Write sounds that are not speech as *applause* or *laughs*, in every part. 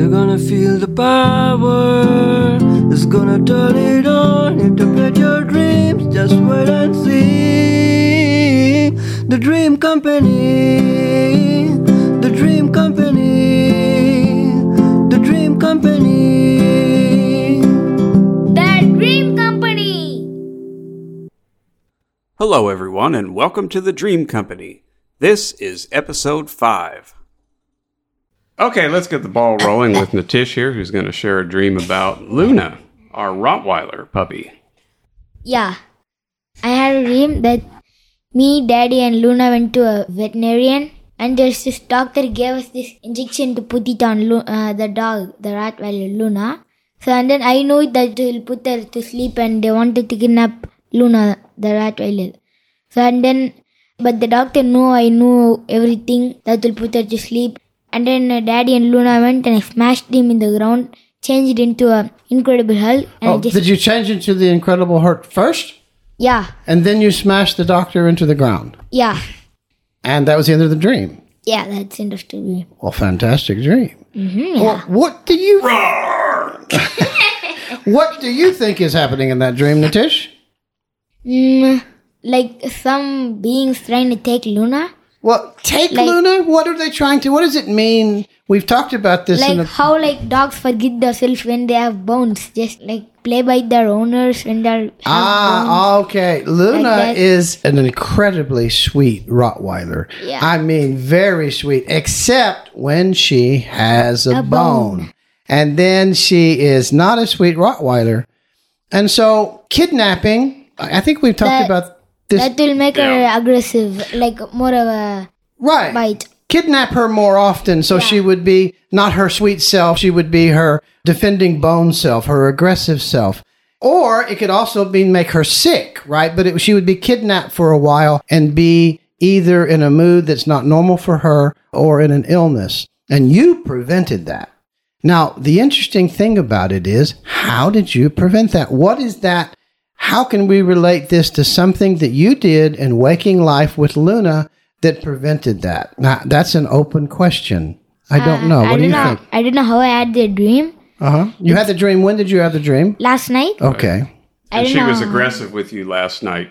You're gonna feel the power. It's gonna turn it on. Interpret your dreams. Just wait and see. The Dream Company. The Dream Company. The Dream Company. The Dream Company. Hello, everyone, and welcome to the Dream Company. This is episode 5. Okay, let's get the ball rolling with Nithish here, who's going to share a dream about Luna, our Rottweiler puppy. Yeah. I had a dream that me, Daddy, and Luna went to a veterinarian, and there's this doctor gave us this injection to put it on Lu- uh, the dog, the Rottweiler Luna. So, and then I know that will put her to sleep, and they wanted to kidnap Luna, the Rottweiler. So, and then, but the doctor knew I knew everything that will put her to sleep. And then uh, Daddy and Luna went and I smashed him in the ground, changed into a Incredible Hulk, and I Oh, just did you change into the Incredible Hulk first? yeah, And then you smashed the doctor into the ground. yeah. And that was the end of the dream. Yeah, that's interesting. Well, fantastic dream. Mm-hmm, Well, what do you *laughs* What do you think is happening in that dream, Nithish? Mm, like some beings trying to take Luna. Well, take Like- Luna. What are they trying to? What does it mean? We've talked about this in Like the how like dogs forget themselves when they have bones. Just like play by their owners when they're have bones. Ah, okay. Luna is an incredibly sweet Rottweiler. Yeah. I mean, very sweet, except when she has a, A bone. bone. And then she is not a sweet Rottweiler. And so, kidnapping, I I think we've talked That- about this. That will make her aggressive, like more of a right. bite. Kidnap her more often so she would be not her sweet self, she would be her defending bone self, her aggressive self. Or it could also be make her sick, right? But it, she would be kidnapped for a while and be either in a mood that's not normal for her or in an illness. And you prevented that. Now, the interesting thing about it is, how did you prevent that? What is that? How can we relate this to something that you did in waking life with Luna that prevented that? Now, that's an open question. I don't know. Uh, I What do don't you know. think? I don't know how I had the dream Uh huh. You had the dream. When did you have the dream? last night. Okay. I And don't she know. was aggressive with you last night,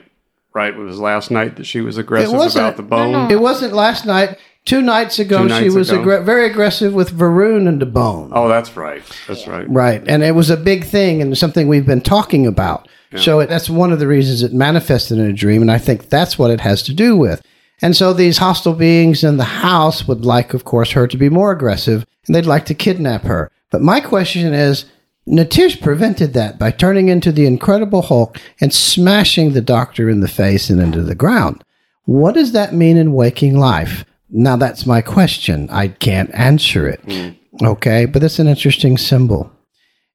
right? It was last night that she was aggressive about the bone. no. It wasn't last night. Two nights ago, Two she was ago. aggr- very aggressive with Varun and the bone. Oh, that's right. That's right. Right. And it was a big thing and something we've been talking about. So it, that's one of the reasons it manifested in a dream. And I think that's what it has to do with. And so these hostile beings in the house would like, of course, her to be more aggressive and they'd like to kidnap her. But my question is Nithish prevented that by turning into the Incredible Hulk and smashing the doctor in the face and into the ground. What does that mean in waking life? Now, that's my question. I can't answer it. Hmm. Okay. But it's an interesting symbol.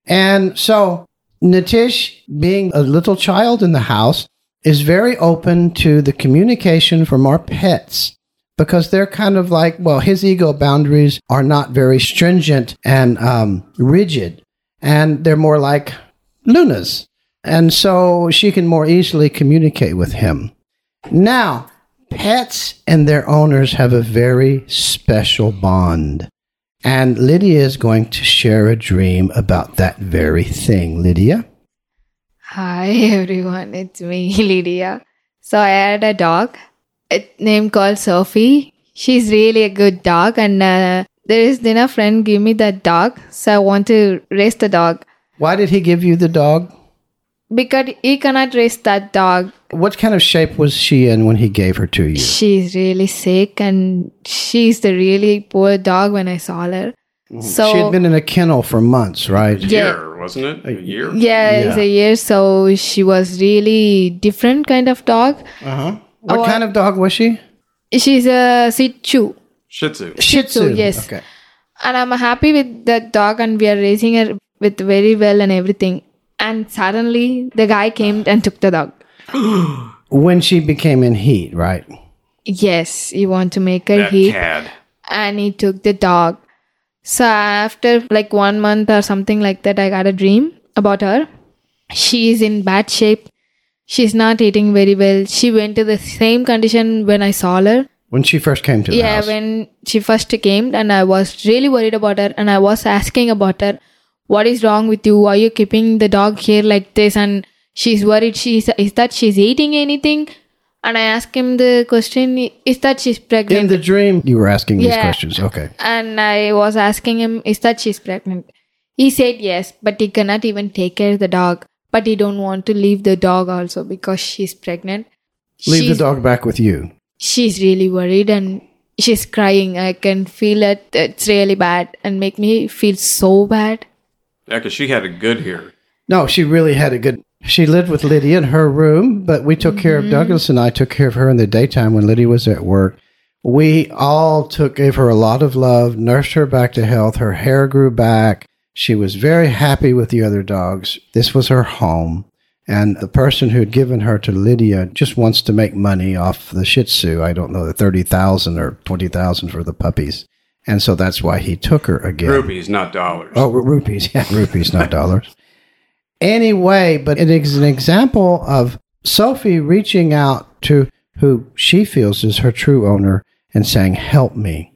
And so Nithish, being a little child in the house, is very open to the communication from our pets because they're kind of like, well, his ego boundaries are not very stringent and um, rigid, and they're more like Luna's. And so she can more easily communicate with him. Now, pets and their owners have a very special bond. And Lydia is going to share a dream about that very thing. Lydia? Hi everyone, it's me, *laughs* Lydia. So I had a dog, a name called Sophie. She's really a good dog, and uh, there is then a friend give me that dog, so I want to raise the dog Why did he give you the dog? Because he cannot raise that dog. What kind of shape was she in when he gave her to you? She's really sick, and she's the really poor dog when I saw her. So she had been in a kennel for months, right? Yeah. Year, wasn't it? A year? yeah, it's Yeah. a year. So she was really different kind of dog. Uh-huh. What Oh, kind of dog was she? She's a Shih Tzu. Shih Tzu. Shih Tzu, yes. Okay. and I'm happy with that dog and we are raising her with very well and everything. And suddenly the guy came and took the dog. *gasps* When she became in heat, right? Yes, you want to make her That heat cad. and he took the dog. So after like one month or something like that, I got a dream about her. She is in bad shape. She's not eating very well. She went to the same condition when I saw her. when she first came to the yeah house. when she first came and i was really worried about her and i was asking about her what is wrong with you why are you keeping the dog here like this and she's worried she's is that she's eating anything and i asked him the question is that she's pregnant? In the dream, you were asking these questions. Okay. and i was asking him is that she's pregnant he said yes but he cannot even take care of the dog but he don't want to leave the dog also because she's pregnant Leave She's- the dog back with you. she's really worried and she's crying. I can feel it. It's really bad and make me feel so bad. Yeah, because she had a good here. No, she really had a good. She lived with Lydia in her room, but we took care of mm-hmm. Douglas and I took care of her in the daytime when Lydia was at work. We all took gave her a lot of love, nursed her back to health. Her hair grew back. She was very happy with the other dogs. This was her home. And the person who had given her to Lydia just wants to make money off the Shih Tzu. I don't know, the 30000 or 20000 for the puppies. And so that's why he took her again. Rupees, not dollars. Oh, rupees. Yeah, *laughs* rupees, not dollars. Anyway, but it is an example of Sophie reaching out to who she feels is her true owner and saying, Help me.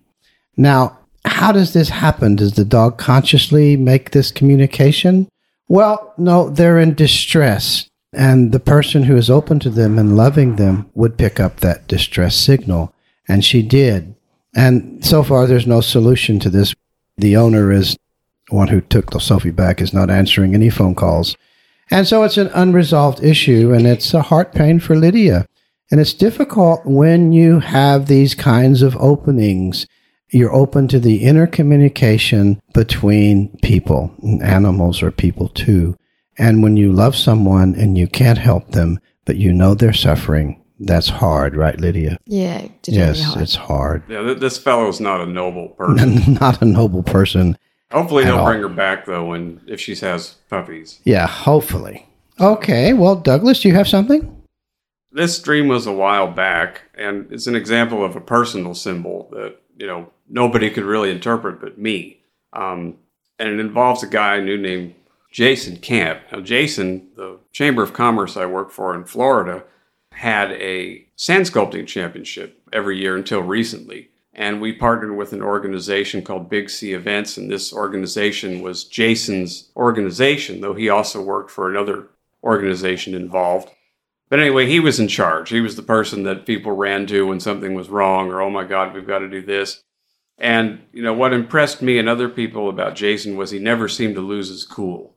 Now, how does this happen? Does the dog consciously make this communication? Well, no, they're in distress. And the person who is open to them and loving them would pick up that distress signal. And she did. And so far, there's no solution to this. The owner is one who took the Sophie back is not answering any phone calls. And so it's an unresolved issue and it's a heart pain for Lydia. And it's difficult when you have these kinds of openings. You're open to the inner communication between people, animals or people too. And when you love someone and you can't help them, but you know they're suffering, that's hard, right, Lydia? Yeah, it's yes, hard. it's hard. Yeah, th- this fellow's not a noble *laughs* person. Not a noble person. Hopefully, At he'll all. bring her back though, when if she has puppies. Yeah, hopefully. Okay, well, Douglas, do you have something? This dream was a while back, and it's an example of a personal symbol that you know nobody could really interpret but me. Um, and it involves a guy I knew named Jason Camp. Now, Jason, the Chamber of Commerce I work for in Florida, had a sand sculpting championship every year until recently. And we partnered with an organization called Big C Events, and this organization was Jason's organization, though he also worked for another organization involved. But anyway, he was in charge. He was the person that people ran to when something was wrong or, oh my God, we've got to do this. And, you know, what impressed me and other people about Jason was he never seemed to lose his cool.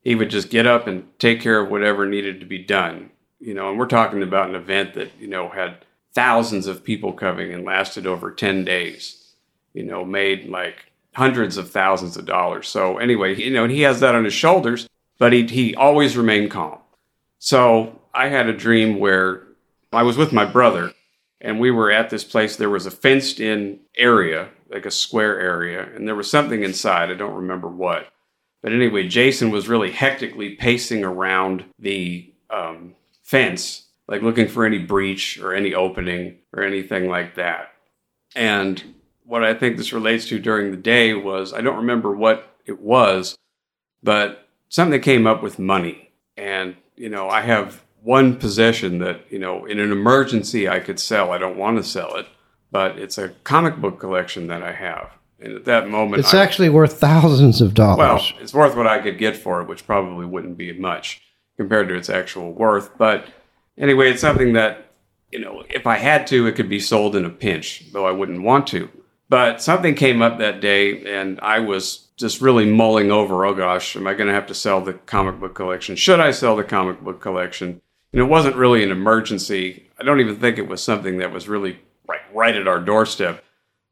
He would just get up and take care of whatever needed to be done. You know, and we're talking about an event that, you know, had thousands of people coming and lasted over 10 days, you know, made like hundreds of thousands of dollars. So anyway, you know, and he has that on his shoulders, but he, he always remained calm. So I had a dream where I was with my brother and we were at this place. There was a fenced in area, like a square area, and there was something inside. I don't remember what. But anyway, Jason was really hectically pacing around the um, fence, like looking for any breach or any opening or anything like that. And what I think this relates to during the day was I don't remember what it was, but something came up with money. And, you know, I have one possession that, you know, in an emergency I could sell. I don't want to sell it, but it's a comic book collection that I have. And at that moment, It's I, actually worth thousands of dollars. well, it's worth what I could get for it, which probably wouldn't be much compared to its actual worth. But anyway, it's something that, you know, if I had to, it could be sold in a pinch, though I wouldn't want to. But something came up that day, and I was just really mulling over oh gosh, am I going to have to sell the comic book collection? Should I sell the comic book collection? And it wasn't really an emergency. I don't even think it was something that was really right, right at our doorstep.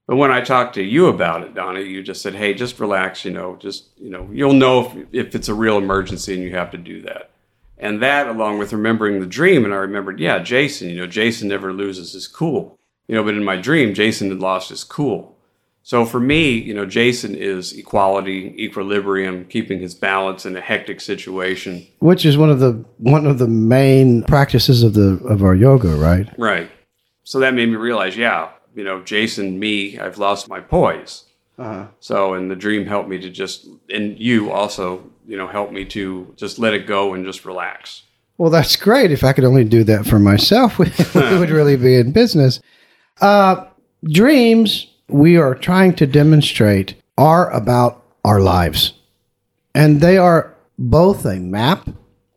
But when I talked to you about it, Donna, you just said, "Hey, just relax. You know, just you know, you'll know if, if it's a real emergency and you have to do that." And that, along with remembering the dream, and I remembered, yeah, Jason. You know, Jason never loses his cool. You know, but in my dream, Jason had lost his cool. So for me, you know, Jason is equality, equilibrium, keeping his balance in a hectic situation. which is one of the one of the main practices of the of our yoga, right? Right. So that made me realize, yeah, you know, Jason, me, I've lost my poise. Uh-huh. So, and the dream helped me to just, and you also, you know, helped me to just let it go and just relax. Well, that's great. If I could only do that for myself, *laughs* we, we would really be in business. Uh, dreams, we are trying to demonstrate, are about our lives. And they are both a map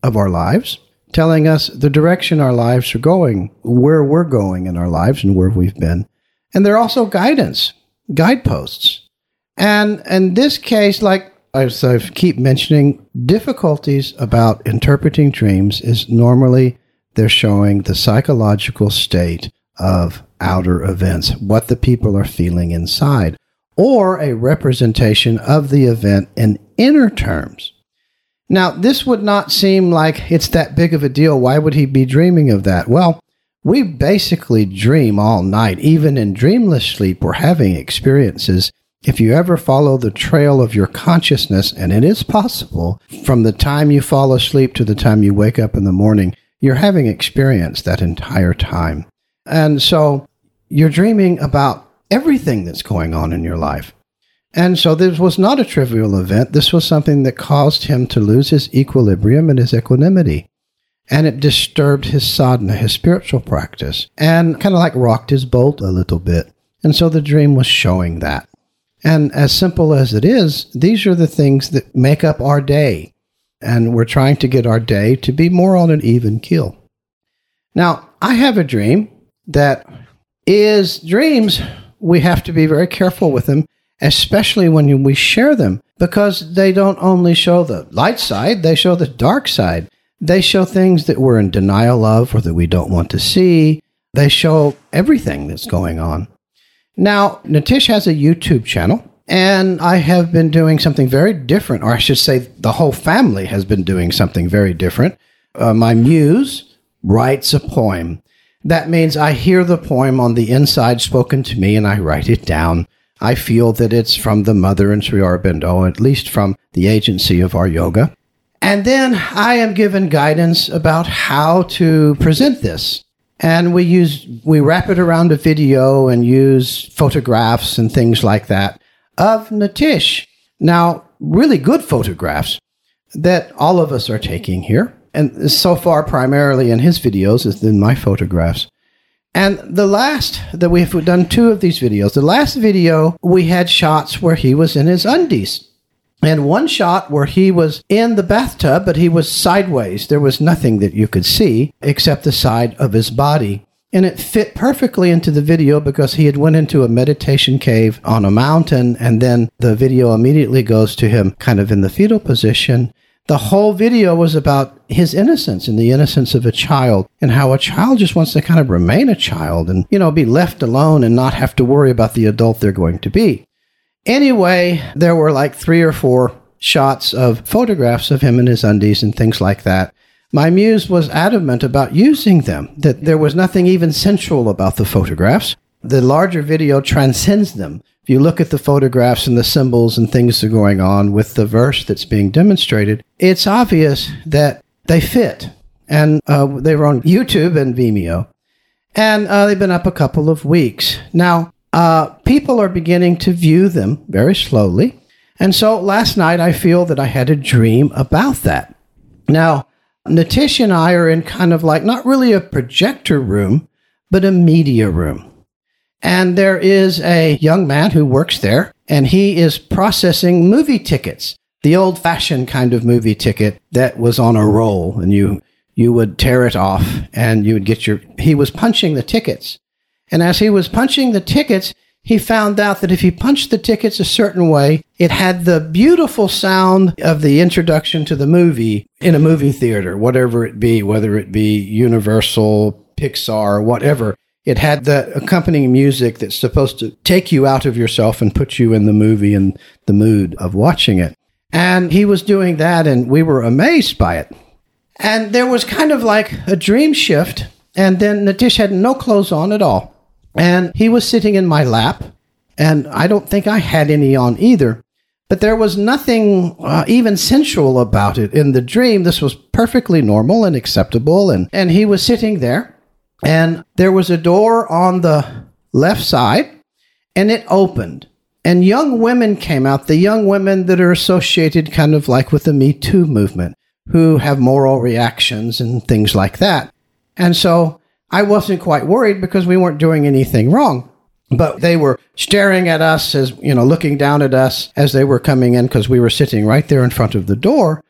of our lives, telling us the direction our lives are going, where we're going in our lives, and where we've been. And they're also guidance, guideposts. And in this case, like as I keep mentioning, difficulties about interpreting dreams is normally they're showing the psychological state of outer events, what the people are feeling inside, or a representation of the event in inner terms. Now, this would not seem like it's that big of a deal. Why would he be dreaming of that? Well, we basically dream all night. Even in dreamless sleep, we're having experiences. If you ever follow the trail of your consciousness, and it is possible, from the time you fall asleep to the time you wake up in the morning, you're having experience that entire time. And so you're dreaming about everything that's going on in your life. And so this was not a trivial event. This was something that caused him to lose his equilibrium and his equanimity. And it disturbed his sadhana, his spiritual practice, and kind of like rocked his boat a little bit. And so the dream was showing that. And as simple as it is, these are the things that make up our day. And we're trying to get our day to be more on an even keel. Now, I have a dream that is dreams. We have to be very careful with them, especially when we share them, because they don't only show the light side, they show the dark side. They show things that we're in denial of or that we don't want to see. They show everything that's going on. Now, Nithish has a YouTube channel, and I have been doing something very different, or I should say, the whole family has been doing something very different. Uh, my muse writes a poem. That means I hear the poem on the inside spoken to me and I write it down. I feel that it's from the mother in Sri Aurobindo, at least from the agency of our yoga. And then I am given guidance about how to present this. And we use, we wrap it around a video and use photographs and things like that of Nithish. Now, really good photographs that all of us are taking here and so far primarily in his videos is in my photographs. And the last that we've done two of these videos. The last video we had shots where he was in his undies. And one shot where he was in the bathtub, but he was sideways. There was nothing that you could see except the side of his body. And it fit perfectly into the video because he had went into a meditation cave on a mountain and then the video immediately goes to him kind of in the fetal position the whole video was about his innocence and the innocence of a child and how a child just wants to kind of remain a child and, you know, be left alone and not have to worry about the adult they're going to be. Anyway, there were like three or four shots of photographs of him in his undies and things like that. My muse was adamant about using them, that there was nothing even sensual about the photographs. The larger video transcends them if you look at the photographs and the symbols and things that are going on with the verse that's being demonstrated, it's obvious that they fit. And uh, they were on YouTube and Vimeo. And uh, they've been up a couple of weeks. Now, uh, people are beginning to view them very slowly. And so last night I feel that I had a dream about that. Now, Nithish and I are in kind of like not really a projector room, but a media room. And there is a young man who works there, and he is processing movie tickets, the old fashioned kind of movie ticket that was on a roll, and you you would tear it off and you would get your he was punching the tickets. And as he was punching the tickets, he found out that if he punched the tickets a certain way, it had the beautiful sound of the introduction to the movie in a movie theater, whatever it be, whether it be Universal, Pixar, whatever. It had the accompanying music that's supposed to take you out of yourself and put you in the movie and the mood of watching it. And he was doing that, and we were amazed by it. And there was kind of like a dream shift. And then Nithish had no clothes on at all. And he was sitting in my lap. And I don't think I had any on either. But there was nothing uh, even sensual about it in the dream. This was perfectly normal and acceptable. And, and he was sitting there and there was a door on the left side, and it opened. And young women came out, the young women that are associated kind of like with the Me Too movement, who have moral reactions and things like that. And so I wasn't quite worried because we weren't doing anything wrong. But they were staring at us as, you know, looking down at us as they were coming in because we were sitting right there in front of the door.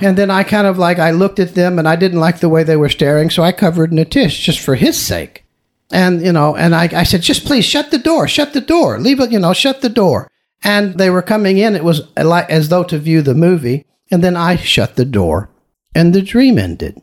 And then I kind of like, I looked at them and I didn't like the way they were staring. So I covered Nithish just for his sake. And, you know, and I, I said, just please shut the door, shut the door, leave it, you know, shut the door. And they were coming in. It was like as though to view the movie. And then I shut the door and the dream ended.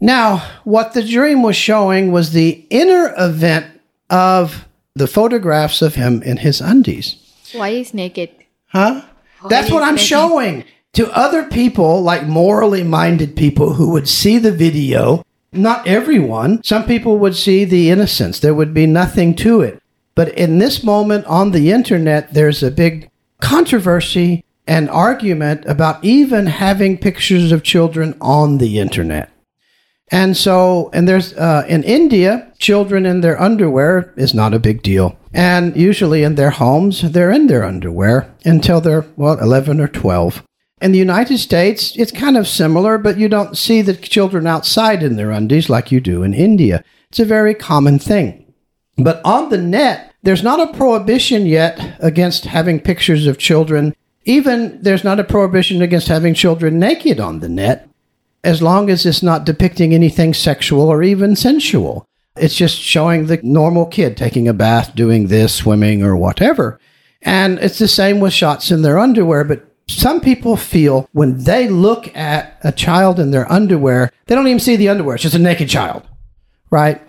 Now, what the dream was showing was the inner event of the photographs of him in his undies. Why is naked? Huh? That's what I'm naked. showing to other people, like morally minded people who would see the video. Not everyone. Some people would see the innocence. There would be nothing to it. But in this moment on the internet, there's a big controversy and argument about even having pictures of children on the internet. And so, and there's uh, in India, children in their underwear is not a big deal. And usually in their homes, they're in their underwear until they're, well, 11 or 12. In the United States, it's kind of similar, but you don't see the children outside in their undies like you do in India. It's a very common thing. But on the net, there's not a prohibition yet against having pictures of children. Even there's not a prohibition against having children naked on the net, as long as it's not depicting anything sexual or even sensual. It's just showing the normal kid taking a bath, doing this, swimming, or whatever. And it's the same with shots in their underwear, but some people feel when they look at a child in their underwear, they don't even see the underwear. It's just a naked child, right?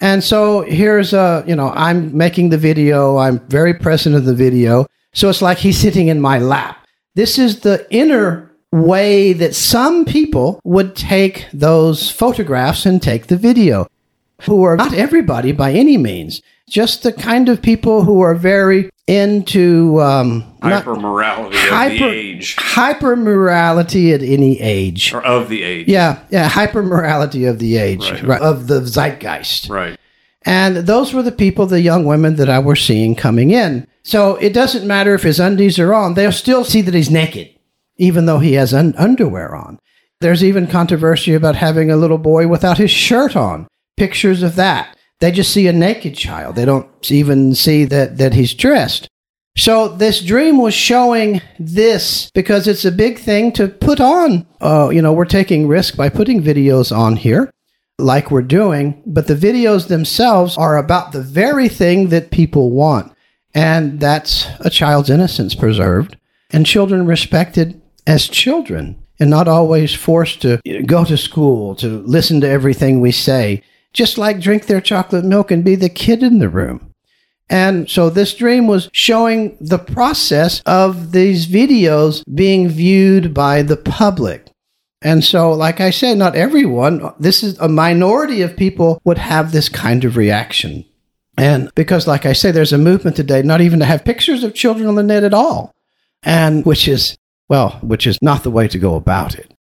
And so here's a, you know, I'm making the video. I'm very present in the video. So it's like he's sitting in my lap. This is the inner way that some people would take those photographs and take the video, who are not everybody by any means, just the kind of people who are very into um, Hyper morality of hyper the age. hyper morality at any age. Or of the age. Yeah, yeah, hyper morality of the age, Right. right, of the zeitgeist. Right. And those were the people, the young women that I were seeing coming in. So it doesn't matter if his undies are on, they'll still see that he's naked, even though he has un- underwear on. There's even controversy about having a little boy without his shirt on. Pictures of that. They just see a naked child. They don't even see that, that he's dressed. So this dream was showing this because it's a big thing to put on. Uh, you know, we're taking risk by putting videos on here like we're doing, but the videos themselves are about the very thing that people want. And that's a child's innocence preserved and children respected as children and not always forced to go to school, to listen to everything we say, just like drink their chocolate milk and be the kid in the room. And so this dream was showing the process of these videos being viewed by the public. And so, like I said, not everyone, this is a minority of people would have this kind of reaction. And because, like I say, there's a movement today not even to have pictures of children on the net at all. And which is, well, which is not the way to go about it.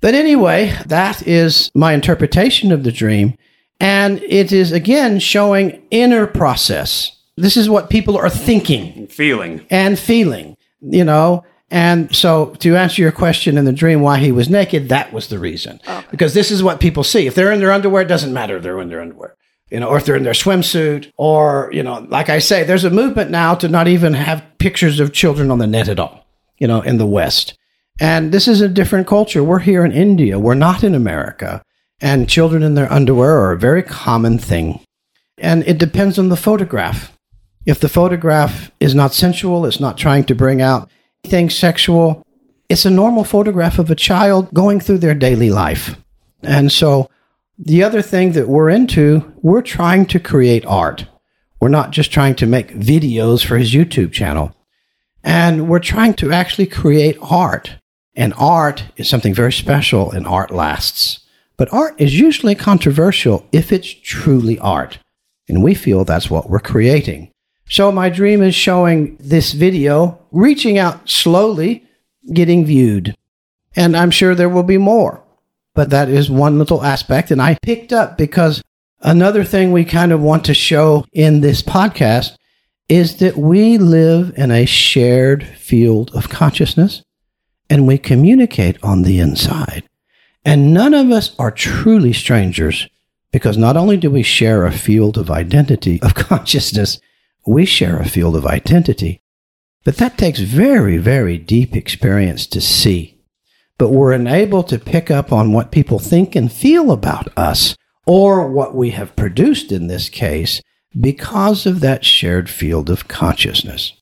But anyway, that is my interpretation of the dream. And it is again showing inner process. This is what people are thinking and Feeling. and feeling, you know. And so, to answer your question in the dream, why he was naked, that was the reason. Oh. Because this is what people see. If they're in their underwear, it doesn't matter if they're in their underwear, you know, or if they're in their swimsuit, or, you know, like I say, there's a movement now to not even have pictures of children on the net at all, you know, in the West. And this is a different culture. We're here in India, we're not in America. And children in their underwear are a very common thing. And it depends on the photograph. If the photograph is not sensual, it's not trying to bring out anything sexual, it's a normal photograph of a child going through their daily life. And so the other thing that we're into, we're trying to create art. We're not just trying to make videos for his YouTube channel. And we're trying to actually create art. And art is something very special, and art lasts. But art is usually controversial if it's truly art. And we feel that's what we're creating. So my dream is showing this video reaching out slowly, getting viewed. And I'm sure there will be more. But that is one little aspect. And I picked up because another thing we kind of want to show in this podcast is that we live in a shared field of consciousness and we communicate on the inside. And none of us are truly strangers Because not only do we share a field of identity, of *laughs* consciousness, we share a field of identity. But that takes very, very deep experience to see. But we're enabled to pick up on what people think and feel about us, or what we have produced in this case, because of that shared field of consciousness.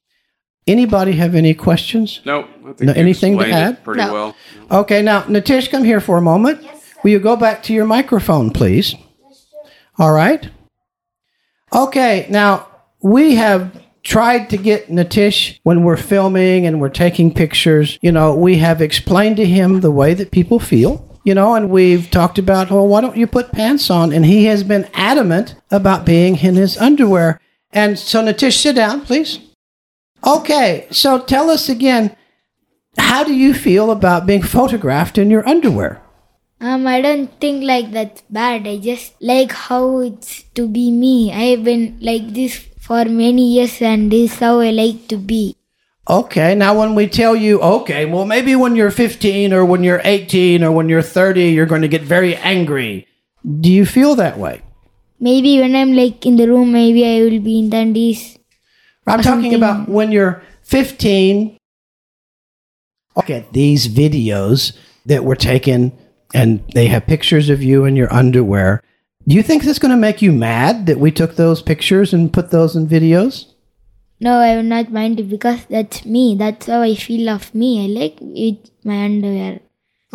Anybody have any questions? Nope. I think No, anything to explained it add? Pretty No. well. Okay, now, Nithish, come here for a moment. Yes, Will you go back to your microphone, please? All right. Okay, now, we have tried to get Nithish when we're filming and we're taking pictures. You know, we have explained to him the way that people feel. You know, and we've talked about, well, why don't you put pants on? And he has been adamant about being in his underwear. And so, Nithish, sit down, please. Okay, so tell us again, how do you feel about being photographed in your underwear? Um, I don't think like that's bad. I just like how it's to be me. I've been like this for many years, and this is how I like to be. Okay, now when we tell you, okay, well, maybe when you're 15 or when you're 18 or when you're 30, you're going to get very angry. Do you feel that way? Maybe when I'm like in the room, maybe I will be in dandies. I'm talking something. about when you're 15. Look at these videos that were taken and they have pictures of you in your underwear. Do you think that's going to make you mad that we took those pictures and put those in videos? No, I will not mind it because that's me. That's how I feel of me. I like it, my underwear.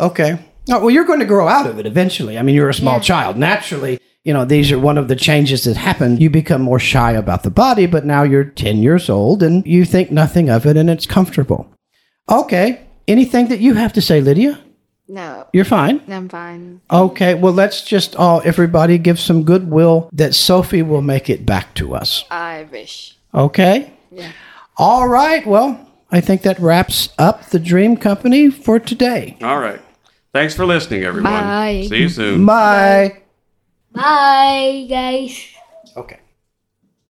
Okay. Oh, well, you're going to grow out of it eventually. I mean, you're a small Yeah. child. Naturally, you know, these are one of the changes that happen. You become more shy about the body, but now you're 10 years old and you think nothing of it and it's comfortable. Okay. Anything that you have to say, Lydia? No, You're fine. I'm fine. Okay. Well, let's just all, everybody give some goodwill that Sophie will make it back to us. I wish. Okay. Yeah. All right. Well, I think that wraps up the Dream Company for today. All right. Thanks for listening, everyone. Bye. See you soon. Bye. Bye, guys. Okay.